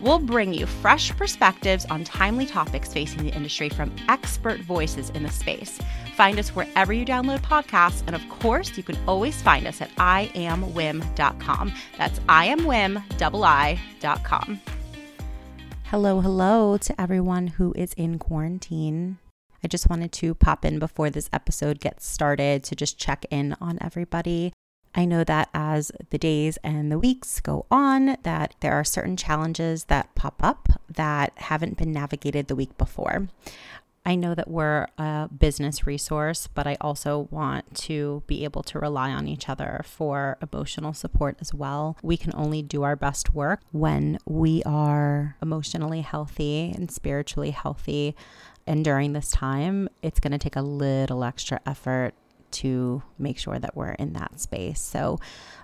We'll bring you fresh perspectives on timely topics facing the industry from expert voices in the space. Find us wherever you download podcasts, and of course, you can always find us at iamwiim.com. That's iamwiim.com. Hello, hello to everyone who is in quarantine. I just wanted to pop in before this episode gets started to just check in on everybody. I know that as the days and the weeks go on, that there are certain challenges that pop up that haven't been navigated the week before. I know that we're a business resource, but I also want to be able to rely on each other for emotional support as well. We can only do our best work when we are emotionally healthy and spiritually healthy. And during this time, it's going to take a little extra effort to make sure that we're in that space. So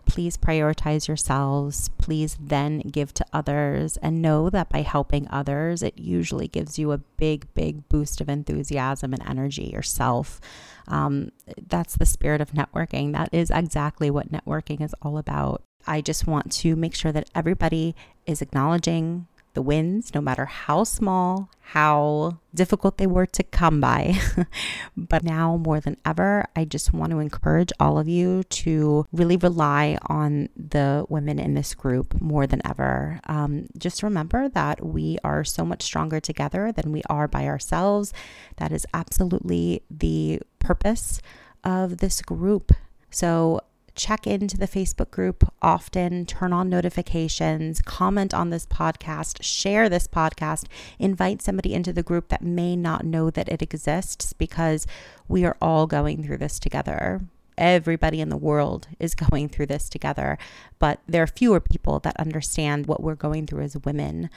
please prioritize yourselves. Please then give to others and know that by helping others, it usually gives you a big, big boost of enthusiasm and energy yourself. Um, that's the spirit of networking. That is exactly what networking is all about. I just want to make sure that everybody is acknowledging the wins, no matter how small, how difficult they were to come by. but now more than ever, I just want to encourage all of you to really rely on the women in this group more than ever. Um, just remember that we are so much stronger together than we are by ourselves. That is absolutely the purpose of this group. So check into the Facebook group often, turn on notifications, comment on this podcast, share this podcast, invite somebody into the group that may not know that it exists because we are all going through this together. Everybody in the world is going through this together, but there are fewer people that understand what we're going through as women.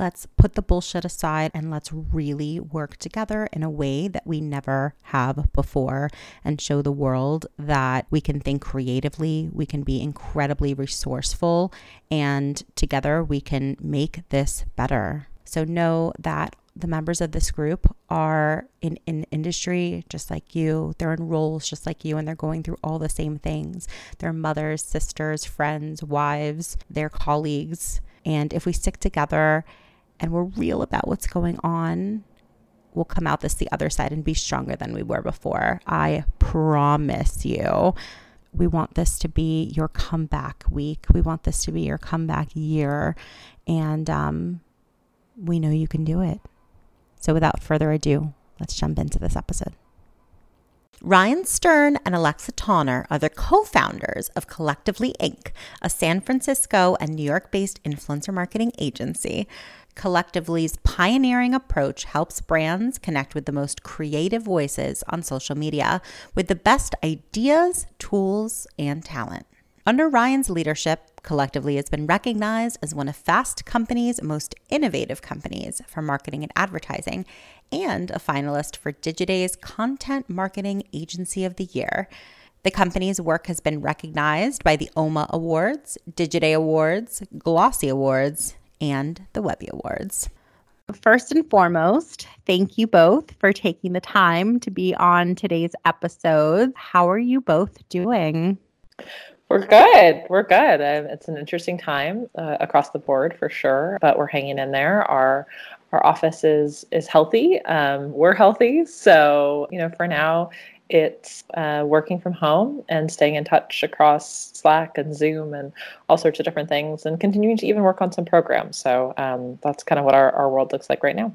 Let's put the bullshit aside and let's really work together in a way that we never have before and show the world that we can think creatively, we can be incredibly resourceful, and together we can make this better. So know that the members of this group are in in industry just like you. They're in roles just like you and they're going through all the same things. They're mothers, sisters, friends, wives, their colleagues. And if we stick together and we're real about what's going on, we'll come out this the other side and be stronger than we were before. I promise you. We want this to be your comeback week. We want this to be your comeback year. And um, we know you can do it. So, without further ado, let's jump into this episode. Ryan Stern and Alexa Tonner are the co founders of Collectively Inc., a San Francisco and New York based influencer marketing agency. Collectively's pioneering approach helps brands connect with the most creative voices on social media with the best ideas, tools, and talent. Under Ryan's leadership, Collectively has been recognized as one of Fast Company's most innovative companies for marketing and advertising, and a finalist for Digiday's Content Marketing Agency of the Year. The company's work has been recognized by the OMA Awards, Digiday Awards, Glossy Awards, and the Webby Awards. First and foremost, thank you both for taking the time to be on today's episode. How are you both doing? We're good. We're good. Uh, it's an interesting time uh, across the board for sure, but we're hanging in there. Our our office is is healthy. Um, we're healthy, so you know for now it's uh, working from home and staying in touch across Slack and Zoom and all sorts of different things, and continuing to even work on some programs. So um, that's kind of what our, our world looks like right now.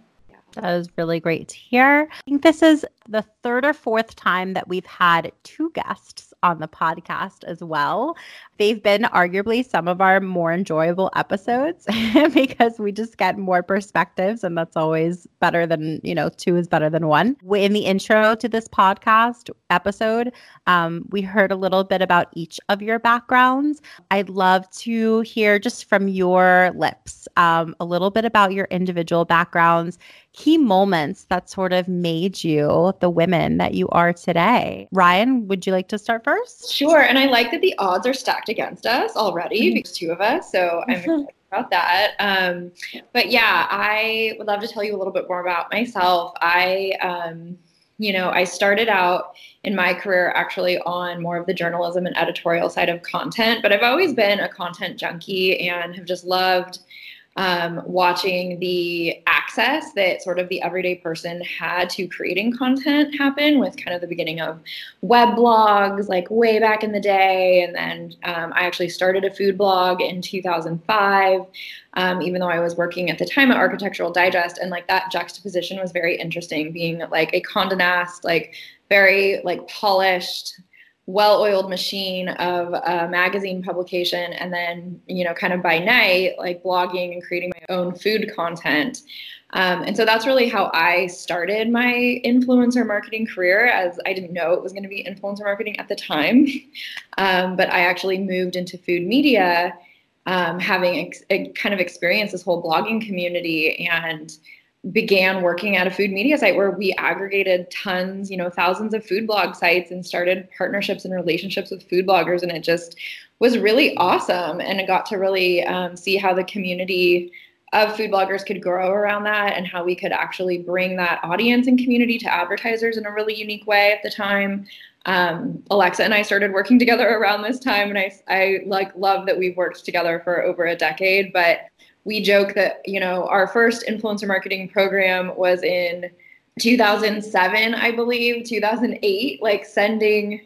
That is really great to hear. I think this is the third or fourth time that we've had two guests on the podcast as well. They've been arguably some of our more enjoyable episodes because we just get more perspectives, and that's always better than, you know, two is better than one. In the intro to this podcast episode, um, we heard a little bit about each of your backgrounds. I'd love to hear just from your lips um, a little bit about your individual backgrounds key moments that sort of made you the women that you are today. Ryan, would you like to start first? Sure. And I like that the odds are stacked against us already mm-hmm. because two of us. So I'm excited about that. Um, but yeah, I would love to tell you a little bit more about myself. I, um, you know, I started out in my career actually on more of the journalism and editorial side of content, but I've always been a content junkie and have just loved um, watching the access that sort of the everyday person had to creating content happen with kind of the beginning of web blogs, like way back in the day. And then um, I actually started a food blog in 2005, um, even though I was working at the time at Architectural Digest. And like that juxtaposition was very interesting, being like a Condé Nast, like very like polished well-oiled machine of a magazine publication and then you know kind of by night like blogging and creating my own food content. Um, and so that's really how i started my influencer marketing career as i didn't know it was going to be influencer marketing at the time. Um, but i actually moved into food media um, having ex- kind of experienced this whole blogging community and began working at a food media site where we aggregated tons, you know, thousands of food blog sites and started partnerships and relationships with food bloggers. And it just was really awesome. And I got to really um, see how the community of food bloggers could grow around that and how we could actually bring that audience and community to advertisers in a really unique way at the time. Um, Alexa and I started working together around this time, and I, I like love that we've worked together for over a decade. But we joke that you know our first influencer marketing program was in 2007 i believe 2008 like sending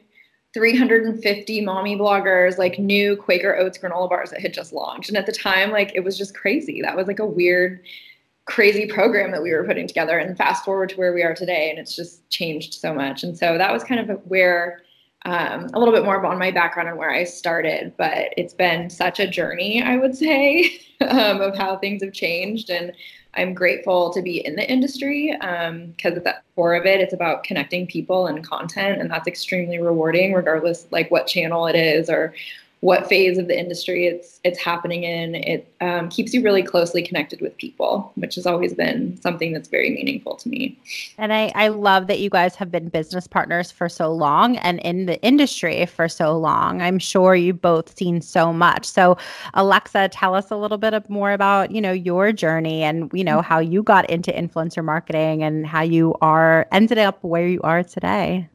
350 mommy bloggers like new quaker oats granola bars that had just launched. And at the time like it was just crazy. That was like a weird crazy program that we were putting together. And fast forward to where we are today and it's just changed so much. And so that was kind of where um, a little bit more on my background and where I started, but it's been such a journey, I would say, um, of how things have changed. And I'm grateful to be in the industry because um, at the core of it, it's about connecting people and content, and that's extremely rewarding, regardless like what channel it is or what phase of the industry it's it's happening in. It um, keeps you really closely connected with people, which has always been something that's very meaningful to me. And I, I love that you guys have been business partners for so long and in the industry for so long. I'm sure you've both seen so much. So Alexa, tell us a little bit more about you know your journey and you know how you got into influencer marketing and how you are ended up where you are today.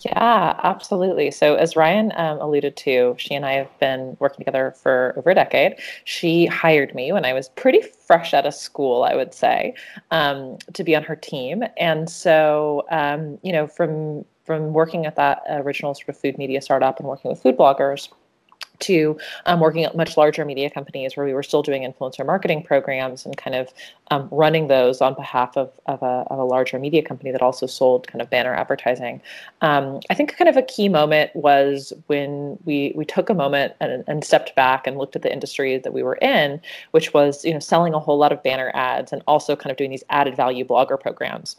Yeah, absolutely. So, as Ryan um, alluded to, she and I have been working together for over a decade. She hired me when I was pretty fresh out of school, I would say, um, to be on her team. And so, um, you know, from from working at that original sort of food media startup and working with food bloggers, to um, working at much larger media companies where we were still doing influencer marketing programs and kind of um, running those on behalf of, of, a, of a larger media company that also sold kind of banner advertising. Um, I think kind of a key moment was when we we took a moment and, and stepped back and looked at the industry that we were in, which was you know selling a whole lot of banner ads and also kind of doing these added value blogger programs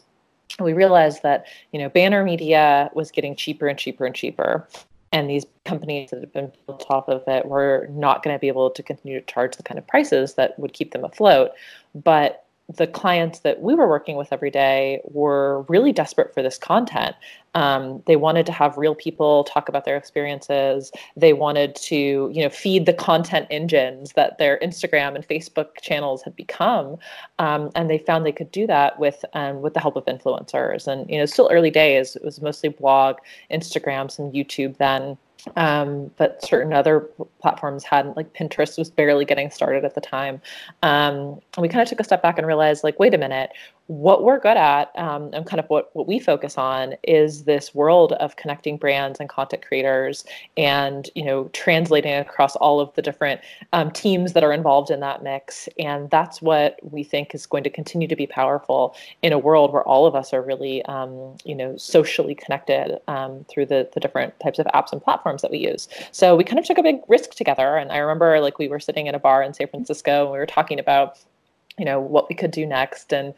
we realized that you know banner media was getting cheaper and cheaper and cheaper and these companies that have been built off of it were not going to be able to continue to charge the kind of prices that would keep them afloat. But the clients that we were working with every day were really desperate for this content. Um, they wanted to have real people talk about their experiences. They wanted to, you know, feed the content engines that their Instagram and Facebook channels had become, um, and they found they could do that with um, with the help of influencers. And you know, still early days. It was mostly blog, Instagram, some YouTube then um, but certain other platforms hadn't like pinterest was barely getting started at the time. Um, and we kind of took a step back and realized like wait a minute what we're good at um, and kind of what, what we focus on is this world of connecting brands and content creators and you know translating across all of the different um, teams that are involved in that mix. And that's what we think is going to continue to be powerful in a world where all of us are really um, you know socially connected um, through the, the different types of apps and platforms that we use. So we kind of took a big risk together. And i remember like we were sitting in a bar in san francisco and we were talking about you know what we could do next. And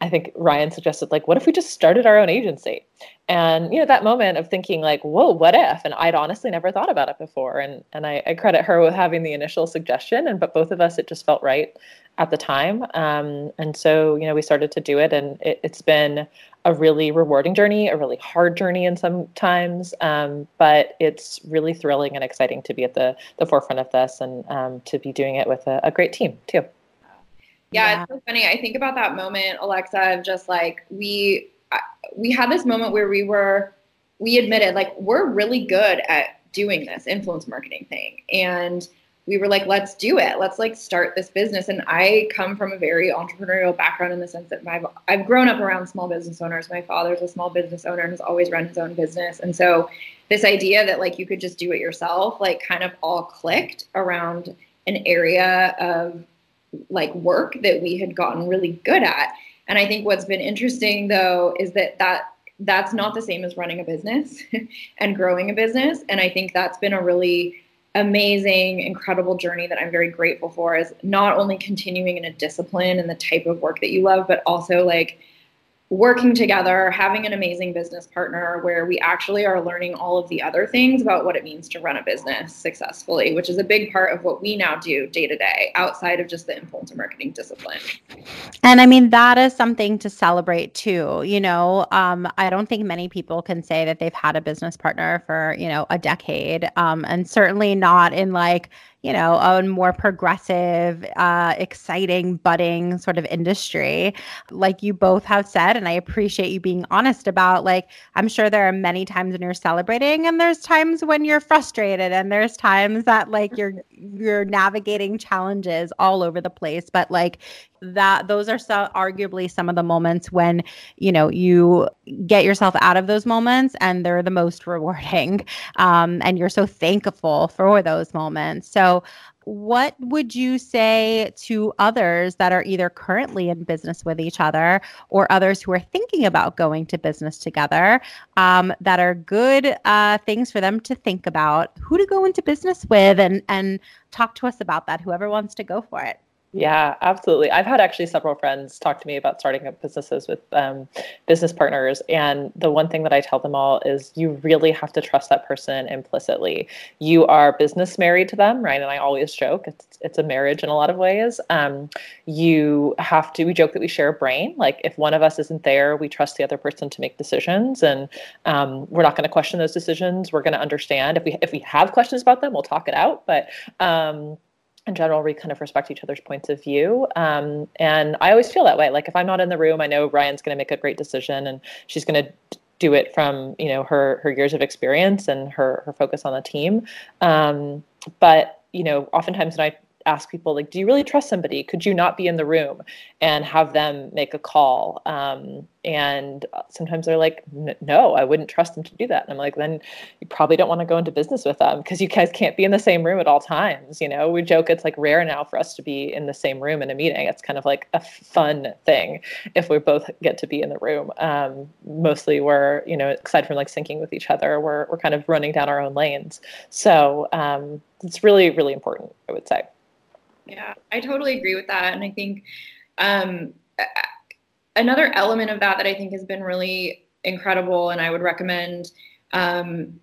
i think ryan suggested like what if we just started our own agency? And you know that moment of thinking like whoa what if? And i'd honestly never thought about it before. And and i, I credit her with having the initial suggestion and but both of us it just felt right at the time. Um, and so you know we started to do it and it, has been a really rewarding journey a really hard journey in some times. Um, but it's really thrilling and exciting to be at the the forefront of this and um, to be doing it with a, a great team too yeah, yeah, it's so funny. I think about that moment, Alexa, of just like we we had this moment where we were we admitted like we're really good at doing this influence marketing thing and we were like let's do it. Let's like start this business. And i come from a very entrepreneurial background in the sense that my i've grown up around small business owners. My father's a small business owner and has always run his own business. And so this idea that like you could just do it yourself like kind of all clicked around an area of like work that we had gotten really good at. And I think what's been interesting though is that that that's not the same as running a business and growing a business. And I think that's been a really amazing, incredible journey that I'm very grateful for is not only continuing in a discipline and the type of work that you love, but also like working together, having an amazing business partner where we actually are learning all of the other things about what it means to run a business successfully, which is a big part of what we now do day to day outside of just the influencer marketing discipline. And I mean, that is something to celebrate too. You know, um, I don't think many people can say that they've had a business partner for, you know, a decade. Um, and certainly not in like, you know, a more progressive, uh, exciting, budding sort of industry, like you both have said. And I appreciate you being honest about like, I'm sure there are many times when you're celebrating and there's times when you're frustrated and there's times that like you're you're navigating challenges all over the place. But like that those are so arguably some of the moments when you know you get yourself out of those moments and they're the most rewarding um, and you're so thankful for those moments so what would you say to others that are either currently in business with each other or others who are thinking about going to business together um, that are good uh, things for them to think about who to go into business with and and talk to us about that whoever wants to go for it yeah, absolutely. I've had actually several friends talk to me about starting up businesses with um, business partners. And the one thing that I tell them all is you really have to trust that person implicitly. You are business married to them, right? And I always joke it's, it's a marriage in a lot of ways. Um, you have to, we joke that we share a brain. Like if one of us isn't there, we trust the other person to make decisions. And um, we're not going to question those decisions. We're going to understand. If we, if we have questions about them, we'll talk it out. But, um, in general we kind of respect each other's points of view. Um, and i always feel that way. Like if i'm not in the room i know ryan's going to make a great decision and she's going to do it from you know her her years of experience and her her focus on the team. Um, but you know oftentimes when i ask people like do you really trust somebody? Could you not be in the room and have them make a call? Um, and sometimes they're like no i wouldn't trust them to do that. And i'm like then you probably don't want to go into business with them because you guys can't be in the same room at all times you know? We joke it's like rare now for us to be in the same room in a meeting. It's kind of like a fun thing if we both get to be in the room. Um, mostly we're you know aside from like syncing with each other we're, we're kind of running down our own lanes. So um, it's really really important i would say yeah, I totally agree with that. And I think um, another element of that that I think has been really incredible, and I would recommend um,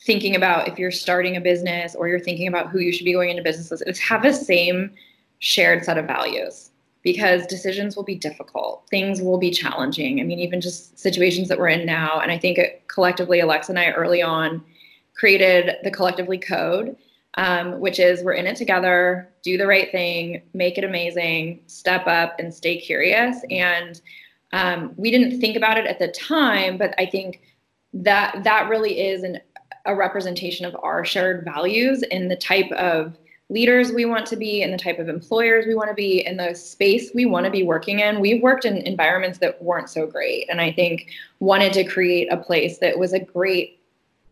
thinking about if you're starting a business or you're thinking about who you should be going into businesses, is have the same shared set of values because decisions will be difficult. Things will be challenging. I mean, even just situations that we're in now. And I think collectively, Alexa and I early on created the collectively code um, which is we're in it together, do the right thing, make it amazing, step up, and stay curious. And um, we didn't think about it at the time, but I think that that really is an, a representation of our shared values and the type of leaders we want to be and the type of employers we want to be and the space we want to be working in. We've worked in environments that weren't so great. And I think wanted to create a place that was a great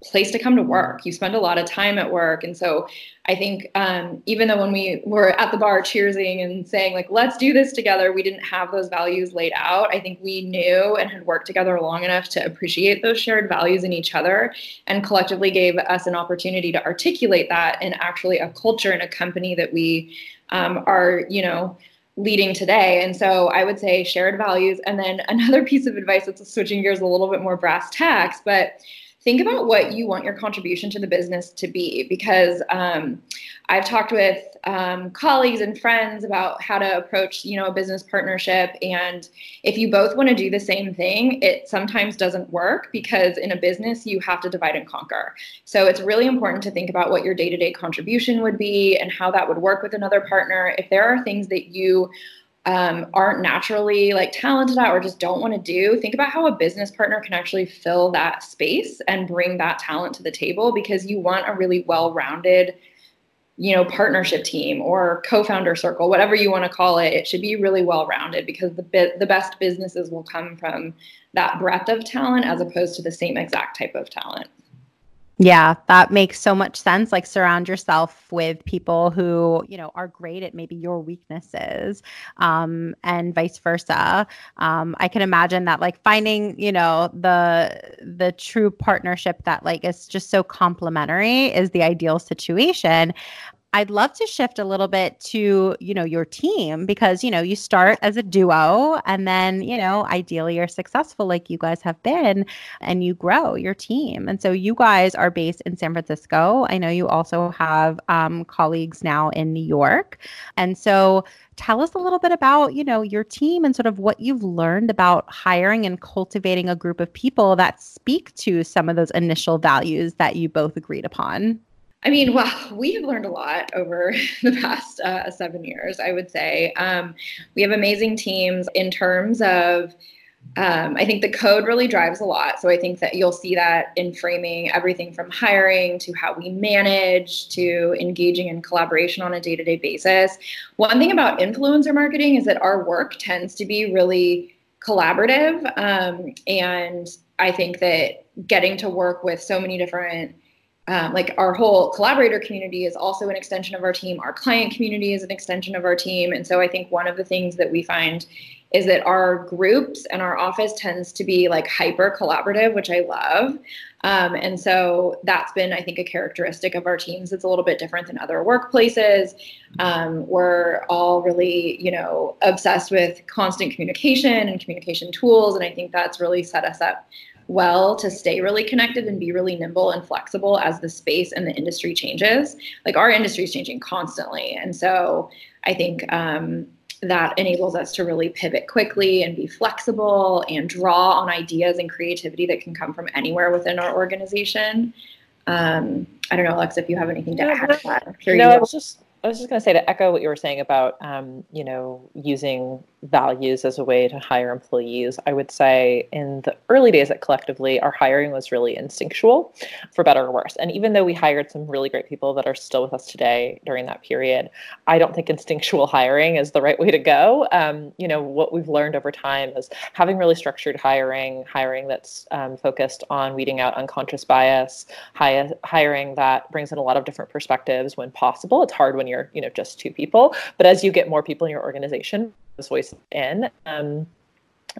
place to come to work. You spend a lot of time at work. And so I think um, even though when we were at the bar cheersing and saying, like, let's do this together, we didn't have those values laid out. I think we knew and had worked together long enough to appreciate those shared values in each other and collectively gave us an opportunity to articulate that in actually a culture and a company that we um, are, you know, leading today. And so I would say shared values. And then another piece of advice that's switching gears a little bit more brass tacks, but think about what you want your contribution to the business to be because um, i've talked with um, colleagues and friends about how to approach you know a business partnership and if you both want to do the same thing it sometimes doesn't work because in a business you have to divide and conquer. So it's really important to think about what your day-to-day contribution would be and how that would work with another partner. If there are things that you um, aren't naturally like talented at or just don't want to do, think about how a business partner can actually fill that space and bring that talent to the table because you want a really well-rounded, you know, partnership team or co-founder circle, whatever you want to call it. It should be really well-rounded because the bit the best businesses will come from that breadth of talent as opposed to the same exact type of talent. Yeah, that makes so much sense. Like surround yourself with people who, you know, are great at maybe your weaknesses, um, and vice versa. Um, I can imagine that like finding, you know, the the true partnership that like is just so complementary is the ideal situation. I'd love to shift a little bit to, you know, your team because, you know, you start as a duo and then, you know, ideally you're successful like you guys have been and you grow your team. And so you guys are based in San Francisco. I know you also have um, colleagues now in New York. And so tell us a little bit about, you know, your team and sort of what you've learned about hiring and cultivating a group of people that speak to some of those initial values that you both agreed upon. I mean, well, we have learned a lot over the past uh, seven years, I would say. Um, we have amazing teams in terms of, um, I think the code really drives a lot. So I think that you'll see that in framing everything from hiring to how we manage to engaging in collaboration on a day to day basis. One thing about influencer marketing is that our work tends to be really collaborative. Um, and I think that getting to work with so many different um, like our whole collaborator community is also an extension of our team. Our client community is an extension of our team. And so I think one of the things that we find is that our groups and our office tends to be like hyper collaborative, which I love. Um, and so that's been, I think, a characteristic of our teams. It's a little bit different than other workplaces. Um, we're all really, you know, obsessed with constant communication and communication tools. And I think that's really set us up well to stay really connected and be really nimble and flexible as the space and the industry changes. Like our industry is changing constantly. And so I think um, that enables us to really pivot quickly and be flexible and draw on ideas and creativity that can come from anywhere within our organization. Um, I don't know, Alex, if you have anything to add to that. No, I was just I was just going to say to echo what you were saying about, um, you know, using values as a way to hire employees. I would say in the early days at Collectively, our hiring was really instinctual, for better or worse. And even though we hired some really great people that are still with us today during that period, I don't think instinctual hiring is the right way to go. Um, you know, what we've learned over time is having really structured hiring, hiring that's um, focused on weeding out unconscious bias, hiring that brings in a lot of different perspectives when possible. It's hard when you're you know just two people but as you get more people in your organization those voices in. Um,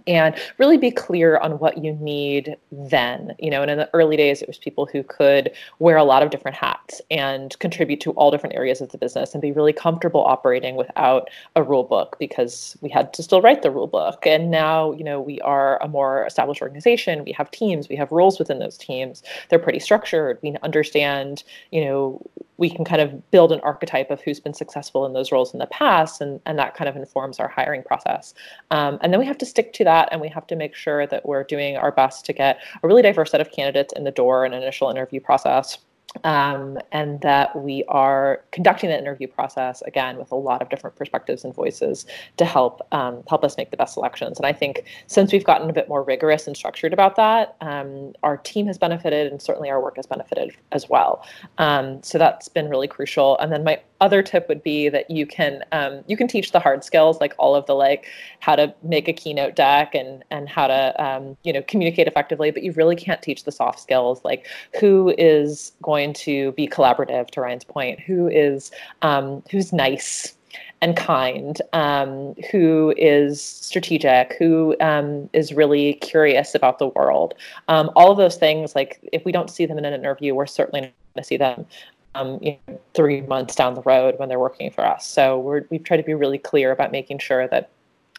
and really be clear on what you need then you know and in the early days it was people who could wear a lot of different hats and contribute to all different areas of the business and be really comfortable operating without a rule book because we had to still write the rule book. And now you know we are a more established organization. We have teams. We have roles within those teams. They're pretty structured. We understand you know we can kind of build an archetype of who's been successful in those roles in the past and, and that kind of informs our hiring process. Um, and then we have to stick to that and we have to make sure that we're doing our best to get a really diverse set of candidates in the door in initial interview process um, and that we are conducting the interview process again with a lot of different perspectives and voices to help um, help us make the best selections. And I think since we've gotten a bit more rigorous and structured about that, um, our team has benefited, and certainly our work has benefited as well. Um, so that's been really crucial. And then my other tip would be that you can um, you can teach the hard skills like all of the like how to make a keynote deck and and how to um, you know communicate effectively but you really can't teach the soft skills like who is going to be collaborative to ryan's point who is um, who's nice and kind, um, who is strategic, who um, is really curious about the world. Um, all of those things, like if we don't see them in an interview, we're certainly not going to see them um, you know, three months down the road when they're working for us. So we're, we've tried to be really clear about making sure that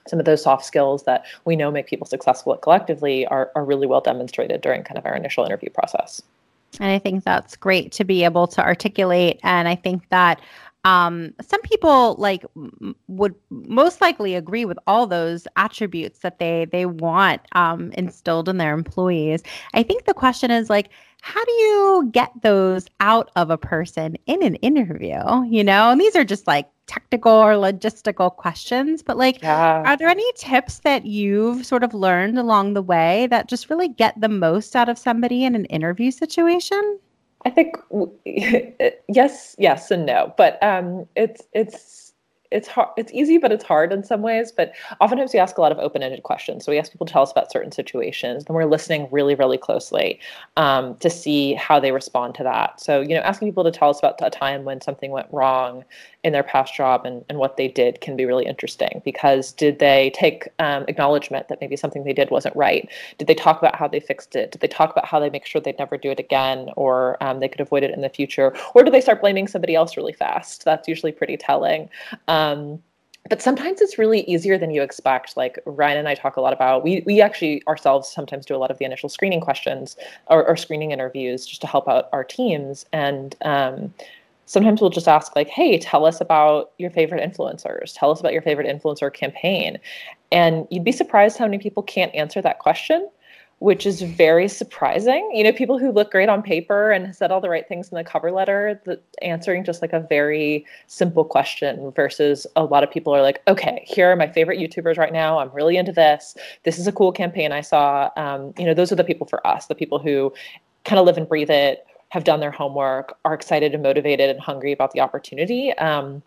some of those soft skills that we know make people successful collectively are, are really well demonstrated during kind of our initial interview process. And I think that's great to be able to articulate. And I think that um, some people like m- would most likely agree with all those attributes that they they want um, instilled in their employees. I think the question is like, how do you get those out of a person in an interview? You know, and these are just like technical or logistical questions, but like, yeah. are there any tips that you've sort of learned along the way that just really get the most out of somebody in an interview situation? I think yes, yes, and no. But um, it's it's it's hard it's easy but it's hard in some ways but oftentimes we ask a lot of open-ended questions. So we ask people to tell us about certain situations and we're listening really really closely um, to see how they respond to that. So you know asking people to tell us about a time when something went wrong in their past job and, and what they did can be really interesting because did they take um, acknowledgement that maybe something they did wasn't right? Did they talk about how they fixed it? Did they talk about how they make sure they'd never do it again or um, they could avoid it in the future? Or do they start blaming somebody else really fast? That's usually pretty telling. Um, but sometimes it's really easier than you expect. Like Ryan and I talk a lot about, we, we actually ourselves sometimes do a lot of the initial screening questions or, or screening interviews just to help out our teams. And um, sometimes we'll just ask like hey tell us about your favorite influencers. Tell us about your favorite influencer campaign. And you'd be surprised how many people can't answer that question which is very surprising. You know people who look great on paper and said all the right things in the cover letter the, answering just like a very simple question versus a lot of people are like okay here are my favorite youtubers right now. I'm really into this. This is a cool campaign i saw. Um, you know those are the people for us the people who kind of live and breathe it have done their homework, are excited and motivated and hungry about the opportunity, um,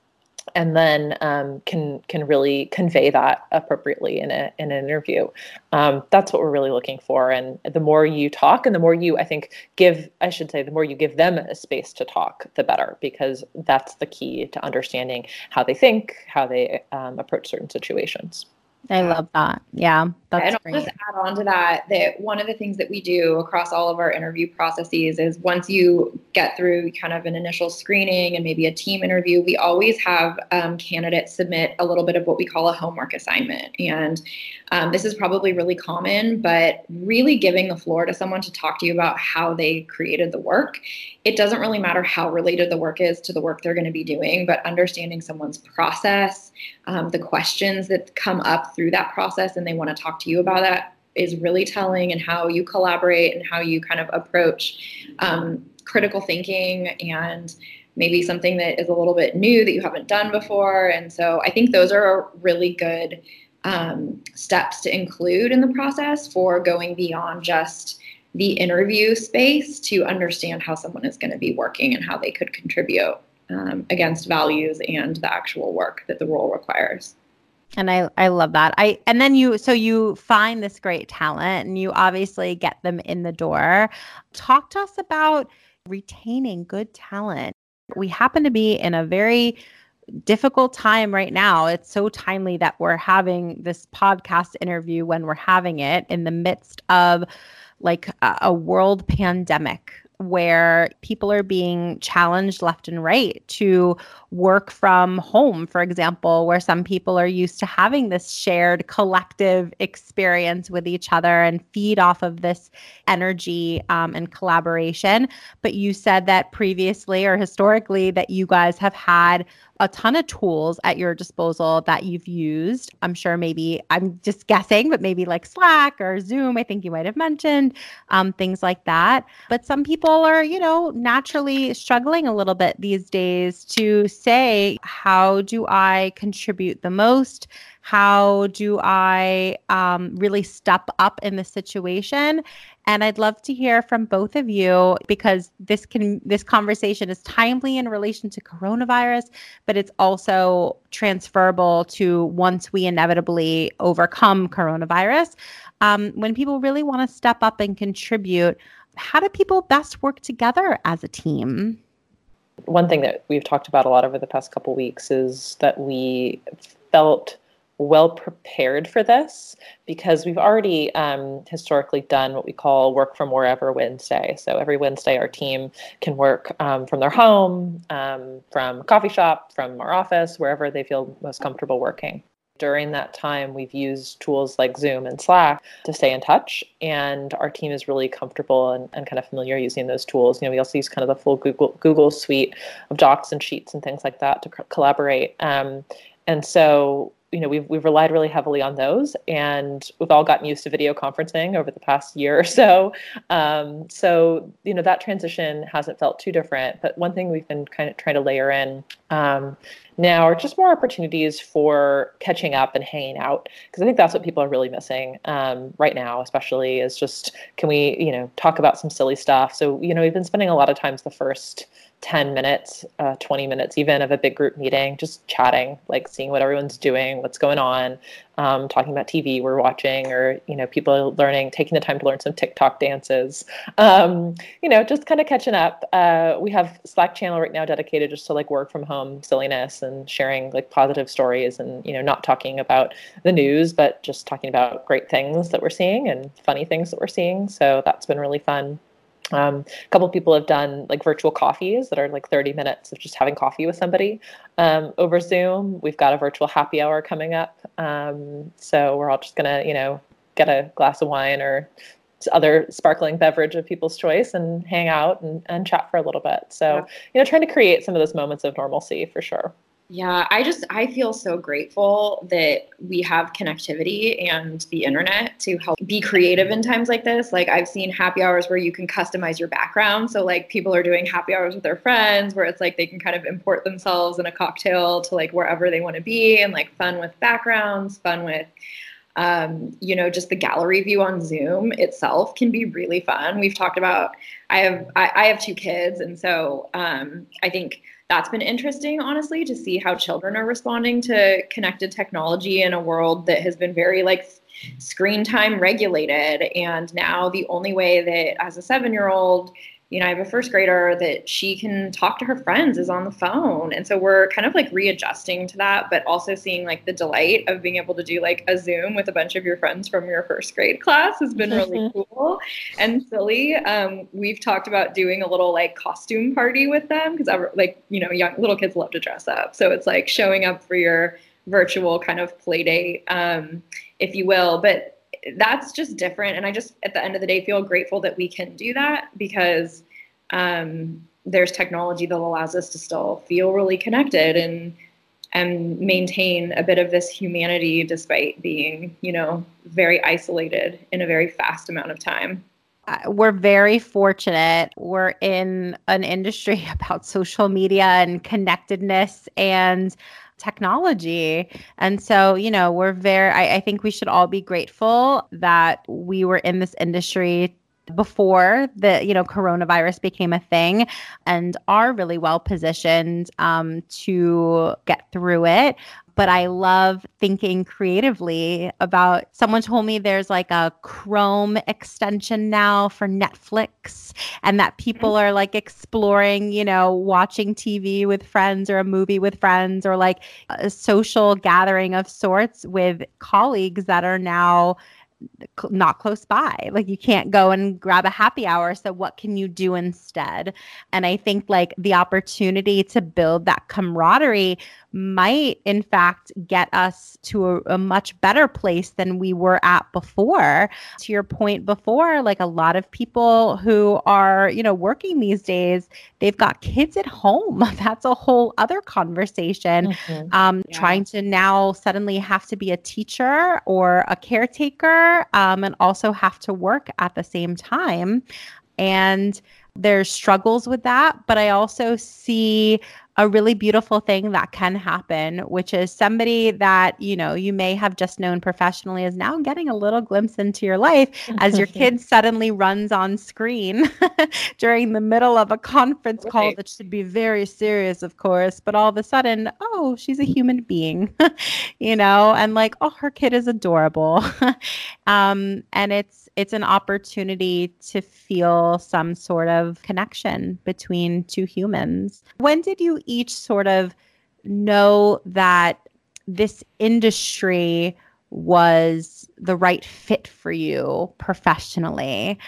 and then um, can can really convey that appropriately in a in an interview. Um, that's what we're really looking for. And the more you talk, and the more you, I think, give, I should say, the more you give them a space to talk, the better, because that's the key to understanding how they think, how they um, approach certain situations. I love that. Yeah, that's and I'll just add on to that that one of the things that we do across all of our interview processes is once you get through kind of an initial screening and maybe a team interview, we always have um, candidates submit a little bit of what we call a homework assignment. And um, this is probably really common, but really giving the floor to someone to talk to you about how they created the work. It doesn't really matter how related the work is to the work they're going to be doing, but understanding someone's process, um, the questions that come up through that process, and they want to talk to you about that is really telling and how you collaborate and how you kind of approach um, critical thinking and maybe something that is a little bit new that you haven't done before. And so I think those are really good um, steps to include in the process for going beyond just the interview space to understand how someone is going to be working and how they could contribute um, against values and the actual work that the role requires. And I, I love that. I and then you so you find this great talent and you obviously get them in the door. Talk to us about retaining good talent. We happen to be in a very difficult time right now. It's so timely that we're having this podcast interview when we're having it in the midst of like a, a world pandemic where people are being challenged left and right to work from home, for example, where some people are used to having this shared collective experience with each other and feed off of this energy um, and collaboration. But you said that previously or historically that you guys have had a ton of tools at your disposal that you've used. I'm sure maybe I'm just guessing, but maybe like Slack or Zoom, I think you might have mentioned um, things like that. But some people are, you know, naturally struggling a little bit these days to say, how do I contribute the most? How do I um, really step up in the situation? And I'd love to hear from both of you because this can this conversation is timely in relation to coronavirus, but it's also transferable to once we inevitably overcome coronavirus. Um, when people really want to step up and contribute, how do people best work together as a team? One thing that we've talked about a lot over the past couple weeks is that we felt well prepared for this because we've already um, historically done what we call work from wherever Wednesday. So every Wednesday, our team can work um, from their home, um, from a coffee shop, from our office, wherever they feel most comfortable working. During that time, we've used tools like Zoom and Slack to stay in touch, and our team is really comfortable and, and kind of familiar using those tools. You know, we also use kind of the full Google Google suite of docs and sheets and things like that to co- collaborate. Um, and so you know we've we've relied really heavily on those, and we've all gotten used to video conferencing over the past year or so. Um, so you know that transition hasn't felt too different. But one thing we've been kind of trying to layer in um, now are just more opportunities for catching up and hanging out because I think that's what people are really missing um, right now, especially is just can we you know talk about some silly stuff. So you know we've been spending a lot of times the first 10 minutes, uh, 20 minutes even of a big group meeting, just chatting, like seeing what everyone's doing, what's going on, um, talking about TV we're watching, or, you know, people learning, taking the time to learn some TikTok dances, um, you know, just kind of catching up. Uh, we have Slack channel right now dedicated just to like work from home silliness and sharing like positive stories and, you know, not talking about the news, but just talking about great things that we're seeing and funny things that we're seeing. So that's been really fun. Um, a couple people have done like virtual coffees that are like 30 minutes of just having coffee with somebody um, over Zoom. We've got a virtual happy hour coming up. Um, so we're all just going to, you know, get a glass of wine or other sparkling beverage of people's choice and hang out and, and chat for a little bit. So, yeah. you know, trying to create some of those moments of normalcy for sure. Yeah, I just I feel so grateful that we have connectivity and the internet to help be creative in times like this. Like I've seen happy hours where you can customize your background. So like people are doing happy hours with their friends where it's like they can kind of import themselves in a cocktail to like wherever they want to be and like fun with backgrounds, fun with um, you know, just the gallery view on Zoom itself can be really fun. We've talked about I have I, I have two kids and so um, I think that's been interesting, honestly, to see how children are responding to connected technology in a world that has been very like screen time regulated. And now the only way that as a seven year old, you know, I have a first grader that she can talk to her friends is on the phone. And so we're kind of like readjusting to that, but also seeing like the delight of being able to do like a Zoom with a bunch of your friends from your first grade class has been really cool and silly. Um, we've talked about doing a little like costume party with them because like, you know, young little kids love to dress up. So it's like showing up for your virtual kind of play date, um, if you will. But that's just different. And I just, at the end of the day, feel grateful that we can do that because um, there's technology that allows us to still feel really connected and and maintain a bit of this humanity despite being, you know, very isolated in a very fast amount of time. Uh, we're very fortunate. We're in an industry about social media and connectedness and technology. And so, you know, we're very, I, I think we should all be grateful that we were in this industry before the you know coronavirus became a thing and are really well positioned um, to get through it but I love thinking creatively about someone told me there's like a Chrome extension now for Netflix and that people mm-hmm. are like exploring, you know, watching TV with friends or a movie with friends or like a social gathering of sorts with colleagues that are now not close by. Like you can't go and grab a happy hour. So what can you do instead? And I think like the opportunity to build that camaraderie might in fact get us to a, a, much better place than we were at before to your point before like a lot of people who are you know working these days they've got kids at home that's a whole other conversation mm-hmm. um, yeah. trying to now suddenly have to be a teacher or a caretaker um, and also have to work at the same time and there's struggles with that but i also see a really beautiful thing that can happen, which is somebody that, you know, you may have just known professionally is now getting a little glimpse into your life as your kid suddenly runs on screen during the middle of a conference right. call that should be very serious, of course, but all of a sudden, oh, she's a human being, you know, and like, oh, her kid is adorable. um, and it's, it's an opportunity to feel some sort of connection between two humans. When did you each sort of know that this industry was the right fit for you professionally.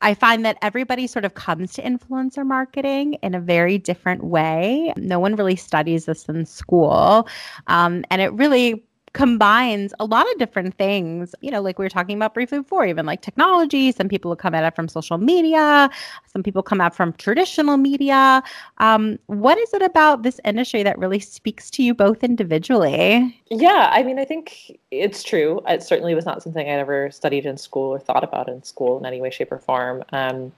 I find that everybody sort of comes to influencer marketing in a very different way. No one really studies this in school. Um, and it really combines a lot of different things, you know, like we were talking about briefly before, even like technology. Some people come at it from social media, some people come out from traditional media. Um, what is it about this industry that really speaks to you both individually? Yeah, I mean, I think it's true. It certainly was not something I'd ever studied in school or thought about in school in any way, shape, or form. Um,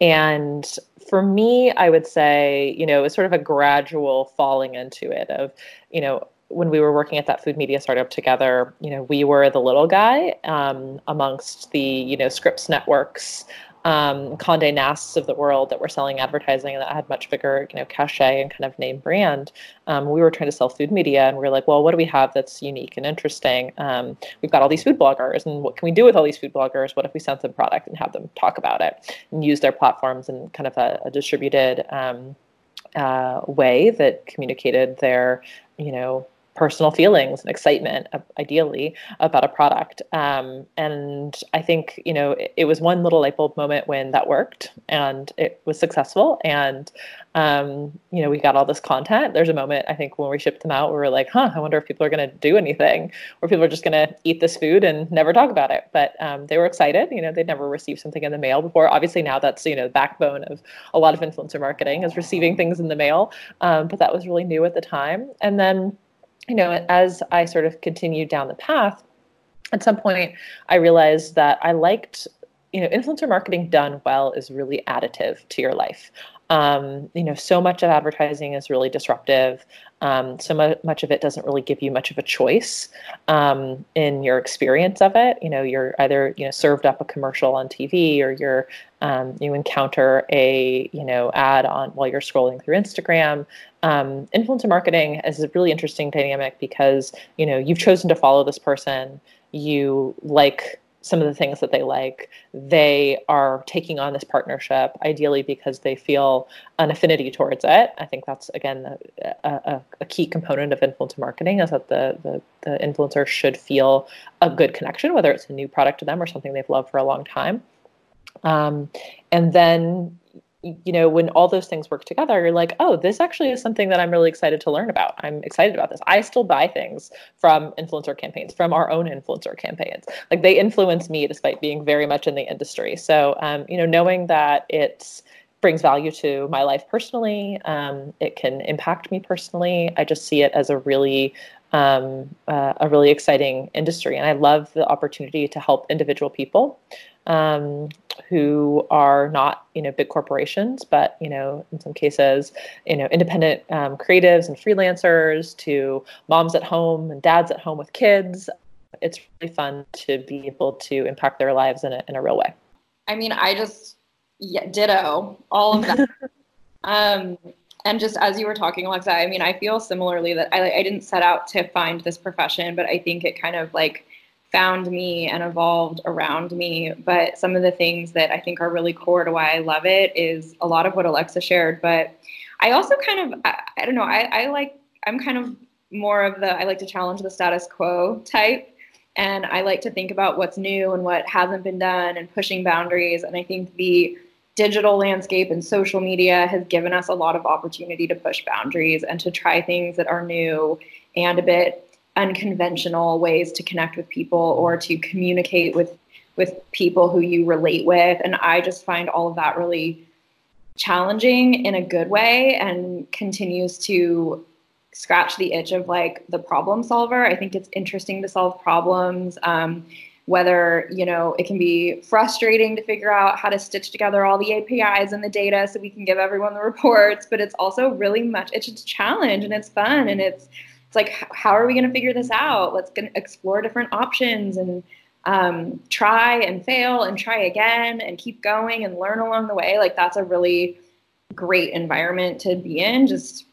and for me, I would say, you know, it was sort of a gradual falling into it of, you know, when we were working at that food media startup together, you know, we were the little guy um, amongst the, you know, Scripps networks, um, Condé Nasts of the world that were selling advertising that had much bigger, you know, cachet and kind of name brand. Um, we were trying to sell food media, and we are like, well, what do we have that's unique and interesting? Um, we've got all these food bloggers, and what can we do with all these food bloggers? What if we sent them product and have them talk about it and use their platforms in kind of a, a distributed um, uh, way that communicated their, you know, personal feelings and excitement ideally about a product. Um, and i think you know it, it, was one little light bulb moment when that worked and it was successful. And um, you know we got all this content. There's a moment i think when we shipped them out we were like huh i wonder if people are going to do anything or people are just going to eat this food and never talk about it. But um, they were excited you know they'd never received something in the mail before. Obviously now that's you know the backbone of a lot of influencer marketing is receiving things in the mail um, but that was really new at the time. And then you know, as I sort of continued down the path, at some point I realized that I liked, you know, influencer marketing done well is really additive to your life. Um, you know, so much of advertising is really disruptive. Um, so mu- much of it doesn't really give you much of a choice um, in your experience of it. You know, you're either you know served up a commercial on TV or you're um, you encounter a you know ad on while you're scrolling through Instagram. Um, influencer marketing is a really interesting dynamic because you know you've chosen to follow this person. You like some of the things that they like. They are taking on this partnership, ideally because they feel an affinity towards it. I think that's again a, a, a key component of influencer marketing is that the, the the influencer should feel a good connection, whether it's a new product to them or something they've loved for a long time. Um, and then you know, when all those things work together, you're like, oh, this actually is something that I'm really excited to learn about. I'm excited about this. I still buy things from influencer campaigns, from our own influencer campaigns. Like they influence me despite being very much in the industry. So, um, you know, knowing that it brings value to my life personally, um, it can impact me personally. I just see it as a really um, uh, a really exciting industry. And I love the opportunity to help individual people um, who are not you know big corporations but you know in some cases you know independent um, creatives and freelancers to moms at home and dads at home with kids. It's really fun to be able to impact their lives in a, in a real way. I mean i just yeah, ditto all of that. Um, and just as you were talking alexa i mean i feel similarly that I, I didn't set out to find this profession but i think it kind of like found me and evolved around me. But some of the things that I think are really core to why I love it is a lot of what Alexa shared. But I also kind of, I, I don't know, I, I like, I'm kind of more of the, I like to challenge the status quo type. And I like to think about what's new and what hasn't been done and pushing boundaries. And I think the digital landscape and social media has given us a lot of opportunity to push boundaries and to try things that are new and a bit unconventional ways to connect with people or to communicate with with people who you relate with. And i just find all of that really challenging in a good way and continues to scratch the itch of like the problem solver. I think it's interesting to solve problems um, whether you know it can be frustrating to figure out how to stitch together all the apis and the data so we can give everyone the reports but it's also really much it's a challenge and it's fun and it's it's like how are we going to figure this out? Let's explore different options and um, try and fail and try again and keep going and learn along the way. Like that's a really great environment to be in just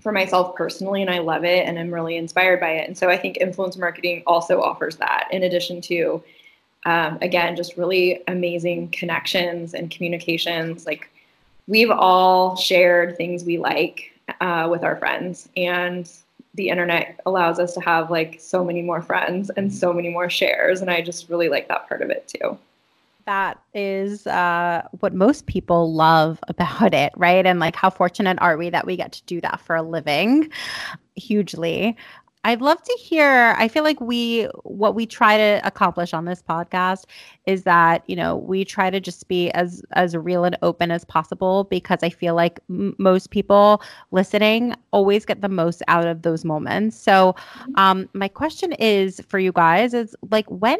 for myself personally and i love it and i'm really inspired by it. And so i think influence marketing also offers that in addition to um, again just really amazing connections and communications. Like we've all shared things we like uh, with our friends and the internet allows us to have like so many more friends and so many more shares. And I just really like that part of it too. That is uh, what most people love about it, right? And like, how fortunate are we that we get to do that for a living? Hugely. I'd love to hear. I feel like we, what we try to accomplish on this podcast is that you know we try to just be as as real and open as possible because I feel like m- most people listening always get the most out of those moments. So, mm-hmm. um, my question is for you guys is like when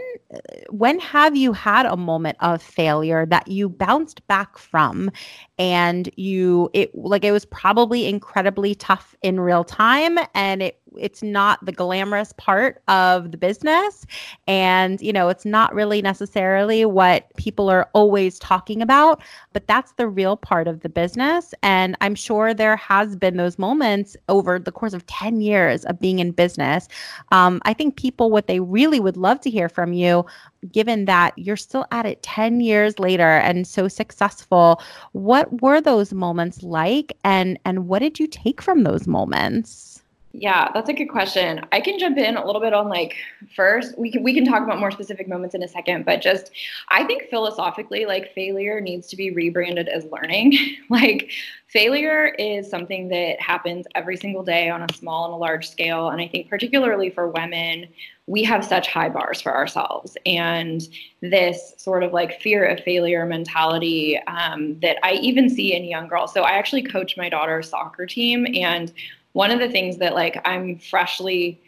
when have you had a moment of failure that you bounced back from and you it like it was probably incredibly tough in real time and it it's not the glamorous part of the business. And you know it's not really necessarily what people are always talking about but that's the real part of the business. And i'm sure there has been those moments over the course of 10 years of being in business. Um, i think people what they really would love to hear from you given that you're still at it 10 years later and so successful what were those moments like? And and what did you take from those moments yeah, that's a good question. I can jump in a little bit on like first. We can we can talk about more specific moments in a second, but just I think philosophically like failure needs to be rebranded as learning. like failure is something that happens every single day on a small and a large scale, and I think particularly for women, we have such high bars for ourselves and this sort of like fear of failure mentality um, that I even see in young girls. So I actually coach my daughter's soccer team and one of the things that like I'm freshly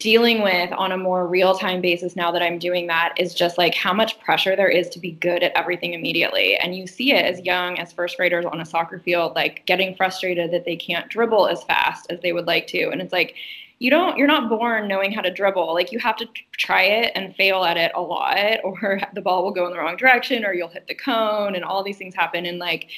dealing with on a more real time basis now that I'm doing that is just like how much pressure there is to be good at everything immediately. And you see it as young as first graders on a soccer field, like getting frustrated that they can't dribble as fast as they would like to. And it's like, you don't, you're not born knowing how to dribble. Like you have to try it and fail at it a lot, or the ball will go in the wrong direction, or you'll hit the cone, and all these things happen. And like,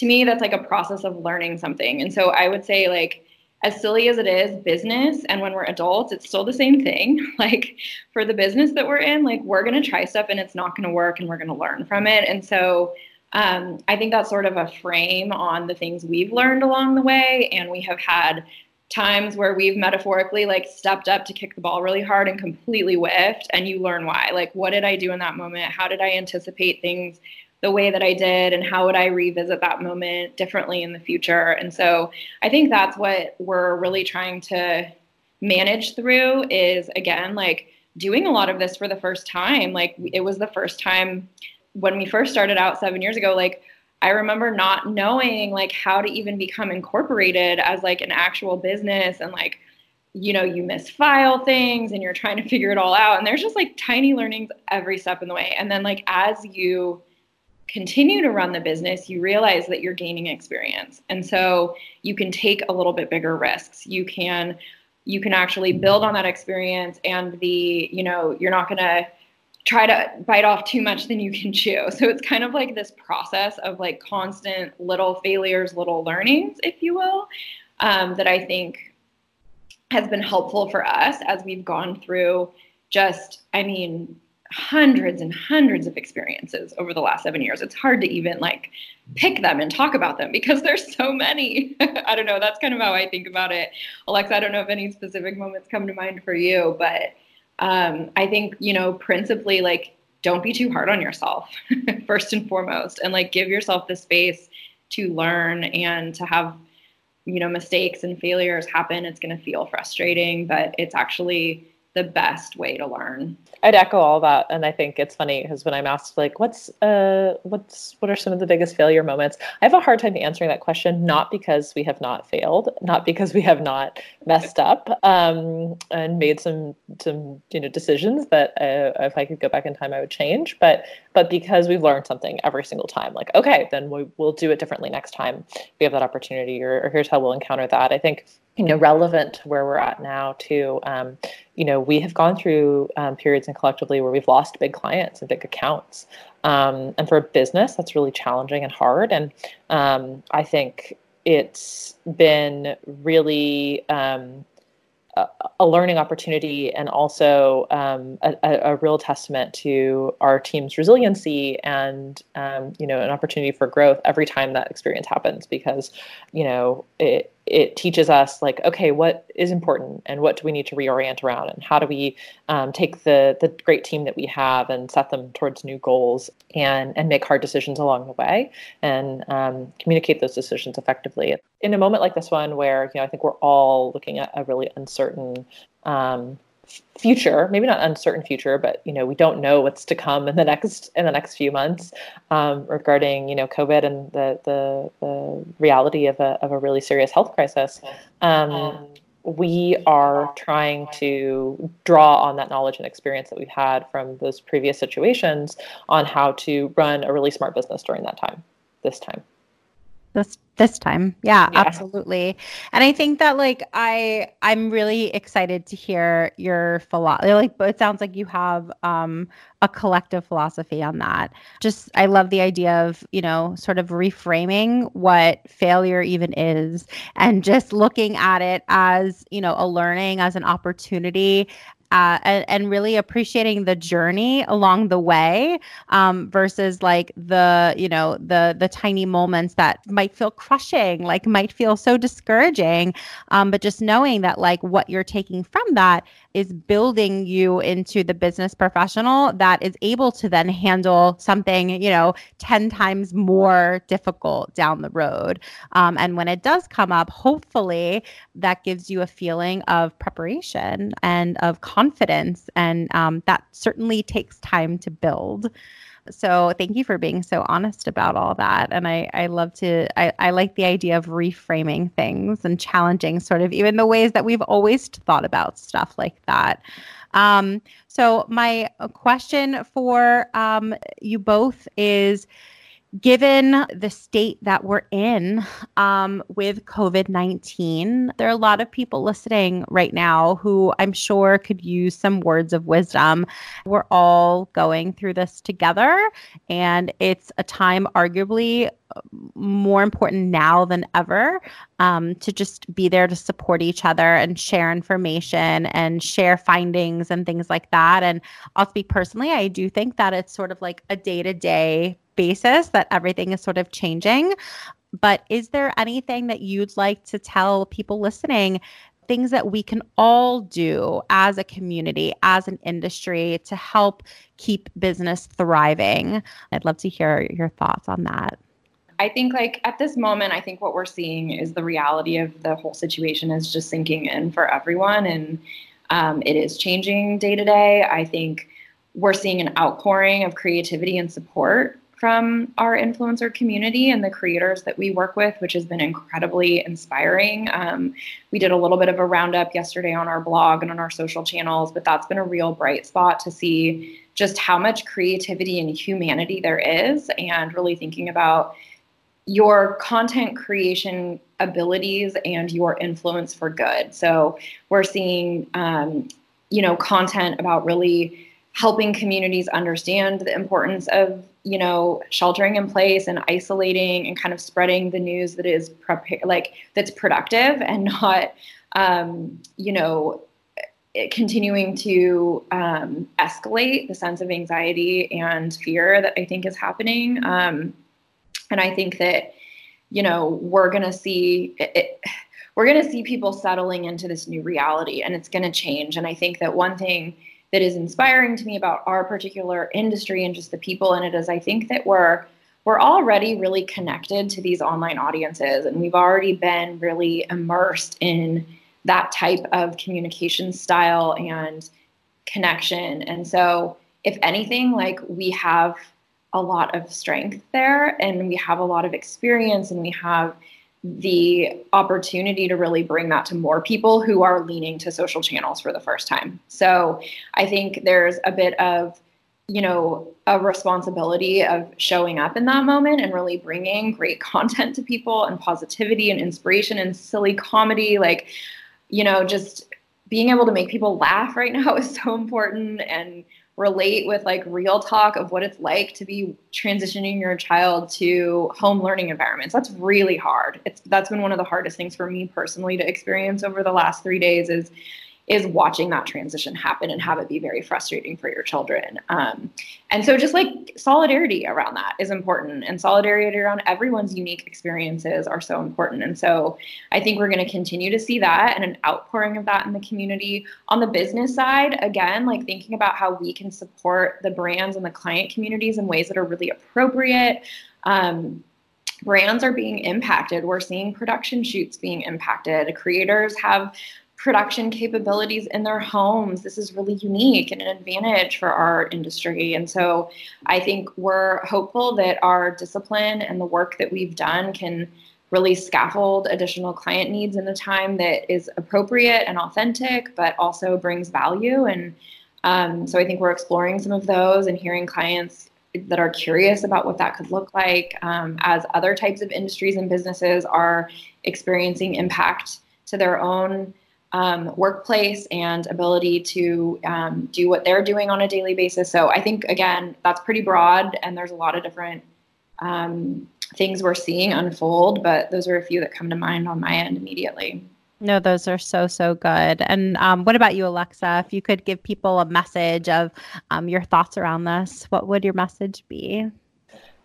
to me that's like a process of learning something. And so i would say like as silly as it is business and when we're adults it's still the same thing. Like for the business that we're in like we're going to try stuff and it's not going to work and we're going to learn from it. And so um, i think that's sort of a frame on the things we've learned along the way. And we have had times where we've metaphorically like stepped up to kick the ball really hard and completely whiffed and you learn why. Like what did i do in that moment? How did i anticipate things the way that I did and how would I revisit that moment differently in the future. And so I think that's what we're really trying to manage through is again like doing a lot of this for the first time. Like it was the first time when we first started out 7 years ago like I remember not knowing like how to even become incorporated as like an actual business and like you know you misfile things and you're trying to figure it all out and there's just like tiny learnings every step in the way and then like as you continue to run the business, you realize that you're gaining experience. And so you can take a little bit bigger risks. You can you can actually build on that experience and the, you know, you're not going to try to bite off too much than you can chew. So it's kind of like this process of like constant little failures, little learnings, if you will, um, that I think has been helpful for us as we've gone through just, I mean, hundreds and hundreds of experiences over the last seven years. It's hard to even like pick them and talk about them because there's so many. I don't know. That's kind of how I think about it. Alexa, I don't know if any specific moments come to mind for you, but um, I think, you know, principally like don't be too hard on yourself first and foremost and like give yourself the space to learn and to have you know mistakes and failures happen it's going to feel frustrating but it's actually the best way to learn. I'd echo all that, and I think it's funny because when I'm asked like, "What's uh, what's what are some of the biggest failure moments?" I have a hard time answering that question. Not because we have not failed, not because we have not messed up um, and made some some you know decisions that uh, if I could go back in time, I would change. But but because we've learned something every single time. Like, okay, then we, will do it differently next time we have that opportunity, or, or here's how we'll encounter that. I think you know relevant to where we're at now too. Um, you know we have gone through um, periods and collectively where we've lost big clients and big accounts. Um, and for a business that's really challenging and hard. And um, i think it's been really um, a, learning opportunity and also um, a, a, real testament to our team's resiliency and um, you know an opportunity for growth every time that experience happens because you know it it teaches us like okay what is important and what do we need to reorient around and how do we um, take the the great team that we have and set them towards new goals and and make hard decisions along the way and um, communicate those decisions effectively in a moment like this one where you know i think we're all looking at a really uncertain um, future maybe not uncertain future but you know we don't know what's to come in the next in the next few months um, regarding you know covid and the the, the reality of a, of a really serious health crisis. Um, we are trying to draw on that knowledge and experience that we've had from those previous situations on how to run a really smart business during that time this time. This this time. Yeah, yeah, absolutely. And i think that like i i'm really excited to hear your philosophy like it sounds like you have um a collective philosophy on that. Just i love the idea of you know sort of reframing what failure even is and just looking at it as you know a learning as an opportunity uh, and, and, really appreciating the journey along the way um, versus like the you know the the tiny moments that might feel crushing like might feel so discouraging. Um, but just knowing that like what you're taking from that is building you into the business professional that is able to then handle something, you know, 10 times more difficult down the road. Um, and when it does come up, hopefully that gives you a feeling of preparation and of confidence. And um, that certainly takes time to build. So thank you for being so honest about all that. And I, I love to, I, I like the idea of reframing things and challenging sort of even the ways that we've always thought about stuff like that. Um, so my question for um, you both is, given the state that we're in um, with COVID 19, there are a lot of people listening right now who I'm sure could use some words of wisdom. We're all going through this together, and it's a time, arguably, more important now than ever um, to just be there to support each other and share information and share findings and things like that. And I'll speak personally, I do think that it's sort of like a day to day basis that everything is sort of changing. But is there anything that you'd like to tell people listening? Things that we can all do as a community, as an industry to help keep business thriving. I'd love to hear your thoughts on that. I think like at this moment, I think what we're seeing is the reality of the whole situation is just sinking in for everyone, and um, it is changing day to day. I think we're seeing an outpouring of creativity and support from our influencer community and the creators that we work with, which has been incredibly inspiring. Um, we did a little bit of a roundup yesterday on our blog and on our social channels, but that's been a real bright spot to see just how much creativity and humanity there is, and really thinking about your content creation abilities and your influence for good. So we're seeing, um, you know, content about really helping communities understand the importance of you know sheltering in place and isolating and kind of spreading the news that is prepare like that's productive and not um, you know continuing to um, escalate the sense of anxiety and fear that I think is happening. Um, and I think that you know we're going to see it, we're going to see people settling into this new reality, and it's going to change. And I think that one thing that is inspiring to me about our particular industry and just the people in it is I think that we're we're already really connected to these online audiences and we've already been really immersed in that type of communication style and connection. And so if anything like we have a lot of strength there and we have a lot of experience and we have the opportunity to really bring that to more people who are leaning to social channels for the first time. So I think there's a bit of, you know, a responsibility of showing up in that moment and really bringing great content to people and positivity and inspiration and silly comedy. Like, you know, just being able to make people laugh right now is so important. And relate with like real talk of what it's like to be transitioning your child to home learning environments. That's really hard. It's that's been one of the hardest things for me personally to experience over the last 3 days is is watching that transition happen and have it be very frustrating for your children. Um, and so, just like solidarity around that is important, and solidarity around everyone's unique experiences are so important. And so, I think we're going to continue to see that and an outpouring of that in the community. On the business side, again, like thinking about how we can support the brands and the client communities in ways that are really appropriate. Um, brands are being impacted. We're seeing production shoots being impacted. Creators have production capabilities in their homes. This is really unique and an advantage for our industry. And so I think we're hopeful that our discipline and the work that we've done can really scaffold additional client needs in a time that is appropriate and authentic, but also brings value. And um, so I think we're exploring some of those and hearing clients that are curious about what that could look like um, as other types of industries and businesses are experiencing impact to their own um, workplace and ability to um, do what they're doing on a daily basis. So I think again that's pretty broad, and there's a lot of different um, things we're seeing unfold. But those are a few that come to mind on my end immediately. No, those are so so good. And um, what about you, Alexa? If you could give people a message of um, your thoughts around this, what would your message be?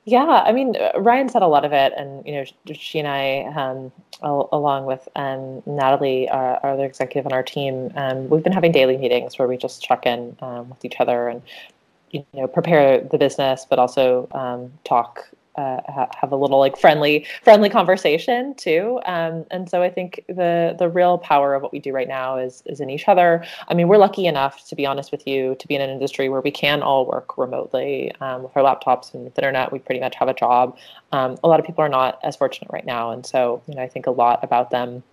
Yeah, I mean, uh, Ryan said a lot of it, and you know, she and I, um, al- along with um, Natalie, our, our, other executive on our team, um, we've been having daily meetings where we just check in um, with each other and you know prepare the business, but also um, talk uh, ha- have a little like friendly friendly conversation too. Um, and so i think the the real power of what we do right now is is in each other. I mean we're lucky enough to be honest with you to be in an industry where we can all work remotely um, with our laptops and with internet we pretty much have a job. Um, a lot of people are not as fortunate right now. And so you know i think a lot about them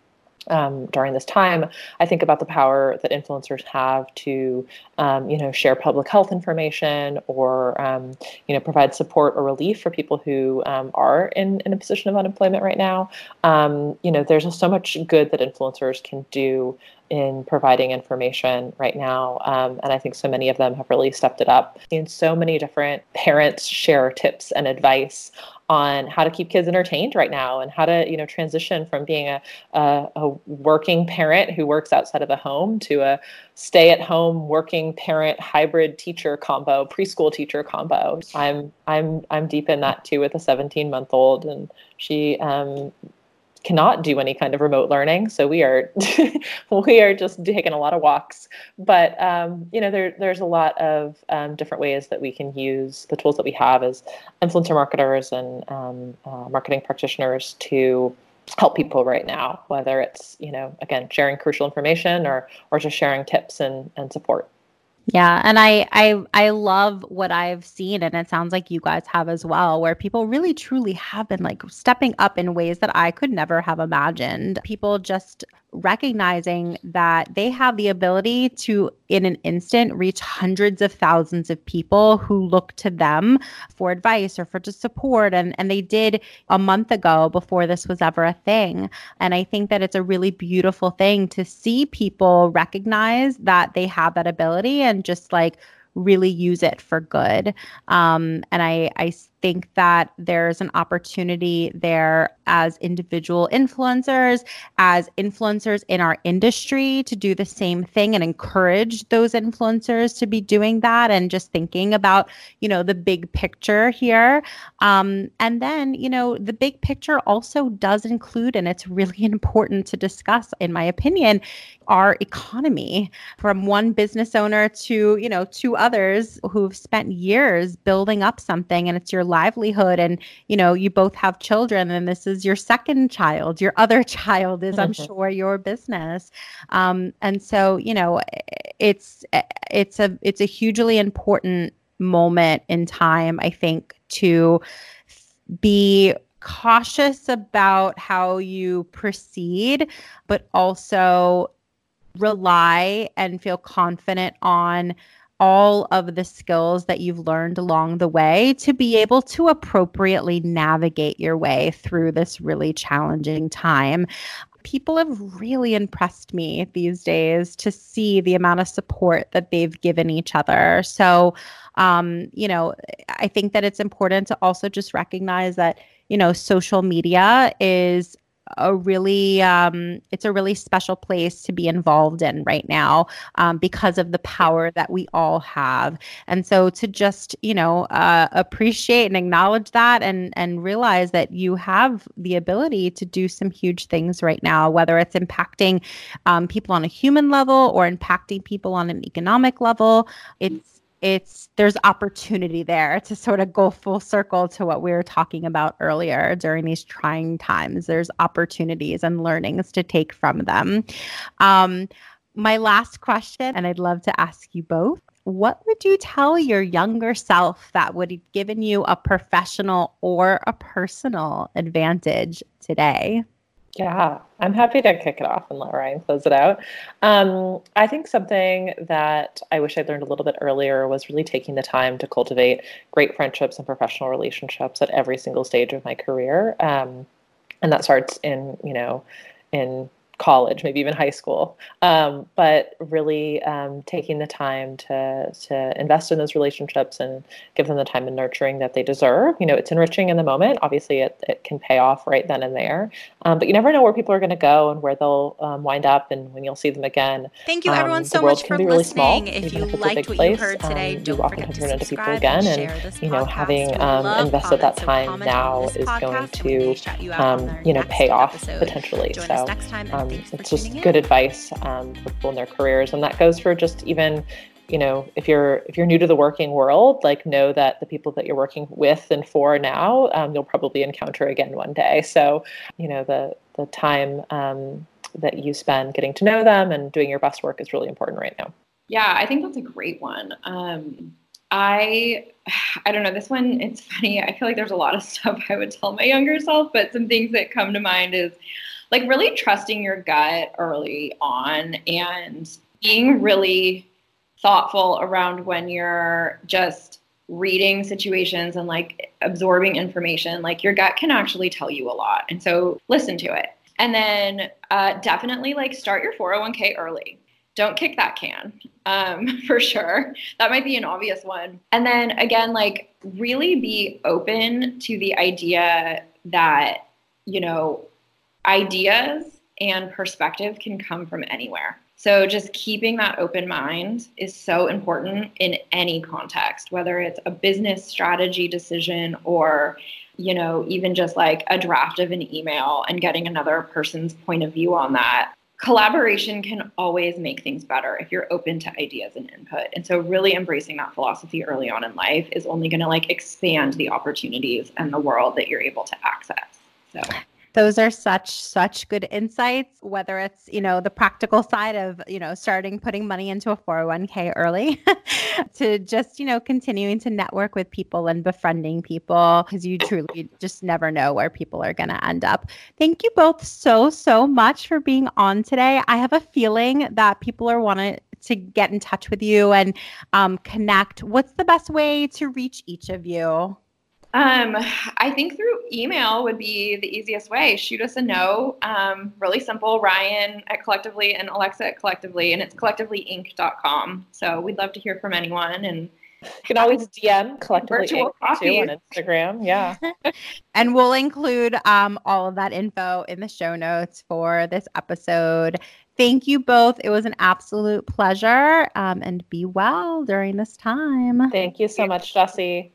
um, during this time, I think about the power that influencers have to, um, you know, share public health information or, um, you know, provide support or relief for people who um, are in, in a position of unemployment right now. Um, you know, there's so much good that influencers can do in providing information right now. Um, and I think so many of them have really stepped it up. And so many different parents share tips and advice on how to keep kids entertained right now and how to you know transition from being a, a, a working parent who works outside of the home to a stay at home working parent hybrid teacher combo preschool teacher combo. I'm i'm i'm deep in that too with a 17 month old and she um, cannot do any kind of remote learning so we are we are just taking a lot of walks. But um, you know there, there's a lot of um, different ways that we can use the tools that we have as influencer marketers and um, uh, marketing practitioners to help people right now whether it's you know again sharing crucial information or or just sharing tips and, and support yeah, and I I I love what I've seen and it sounds like you guys have as well where people really truly have been like stepping up in ways that I could never have imagined. People just recognizing that they have the ability to, in an instant, reach hundreds of thousands of people who look to them for advice or for just support. And, and they did a month ago before this was ever a thing. And I think that it's a really beautiful thing to see people recognize that they have that ability and just like really use it for good. Um, and I, I think that there's an opportunity there as individual influencers, as influencers in our industry to do the same thing and encourage those influencers to be doing that and just thinking about, you know, the big picture here. Um, and then, you know, the big picture also does include, and it's really important to discuss, in my opinion, our economy from one business owner to, you know, two others who've spent years building up something and it's your livelihood and you know you both have children and this is your second child your other child is i'm sure your business. Um, and so you know it's it's a it's a hugely important moment in time i think to be cautious about how you proceed but also rely and feel confident on all of the skills that you've learned along the way to be able to appropriately navigate your way through this really challenging time. people have really impressed me these days to see the amount of support that they've given each other. So, um, you know, I think that it's important to also just recognize that, you know, social media is a really um, it's a really special place to be involved in right now um, because of the power that we all have. And so to just you know uh, appreciate and acknowledge that and and realize that you have the ability to do some huge things right now whether it's impacting um, people on a human level or impacting people on an economic level it's it's there's opportunity there to sort of go full circle to what we were talking about earlier during these trying times. There's opportunities and learnings to take from them. Um, my last question and i'd love to ask you both what would you tell your younger self that would have given you a professional or a personal advantage today yeah, I'm happy to kick it off and let Ryan close it out. Um, I think something that I wish I'd learned a little bit earlier was really taking the time to cultivate great friendships and professional relationships at every single stage of my career. Um, and that starts in, you know, in college, maybe even high school. Um, but really um, taking the time to to invest in those relationships and give them the time and nurturing that they deserve. You know, it's enriching in the moment. Obviously, it, it can pay off right then and there. Um, but you never know where people are going to go and where they'll um, wind up and when you'll see them again. Thank you, everyone, um, so much for really listening. Small, if you liked what place, you heard today, um, don't you forget to turn into people again. And, you know, having invested that time now is going to, you know, pay off potentially. Join So it's just good advice um, for people in their careers, and that goes for just even you know if you're if you're new to the working world like know that the people that you're working with and for now um, you'll probably encounter again one day. So you know the the time um, that you spend getting to know them and doing your best work is really important right now. Yeah i think that's a great one. Um, i i don't know this one it's funny i feel like there's a lot of stuff i would tell my younger self but some things that come to mind is like really trusting your gut early on and being really thoughtful around when you're just reading situations and like absorbing information like your gut can actually tell you a lot. And so listen to it. And then uh, definitely like start your 401k early. Don't kick that can um, for sure. That might be an obvious one. And then again like really be open to the idea that you know ideas and perspective can come from anywhere. So just keeping that open mind is so important in any context, whether it's a business strategy decision or you know, even just like a draft of an email and getting another person's point of view on that. Collaboration can always make things better if you're open to ideas and input. And so really embracing that philosophy early on in life is only going to like expand the opportunities and the world that you're able to access. So those are such such good insights whether it's you know the practical side of you know starting putting money into a 401k early to just you know continuing to network with people and befriending people because you truly just never know where people are going to end up. Thank you both so so much for being on today. I have a feeling that people are wanting to get in touch with you and um, connect. What's the best way to reach each of you um, I think through email would be the easiest way. Shoot us a note. Um, really simple. Ryan at collectively and Alexa at collectively, and it's collectivelyinc.com. So we'd love to hear from anyone and you can always DM collectively too on Instagram. Yeah. and we'll include um, all of that info in the show notes for this episode. Thank you both. It was an absolute pleasure. Um, and be well during this time. Thank you so much, Jesse.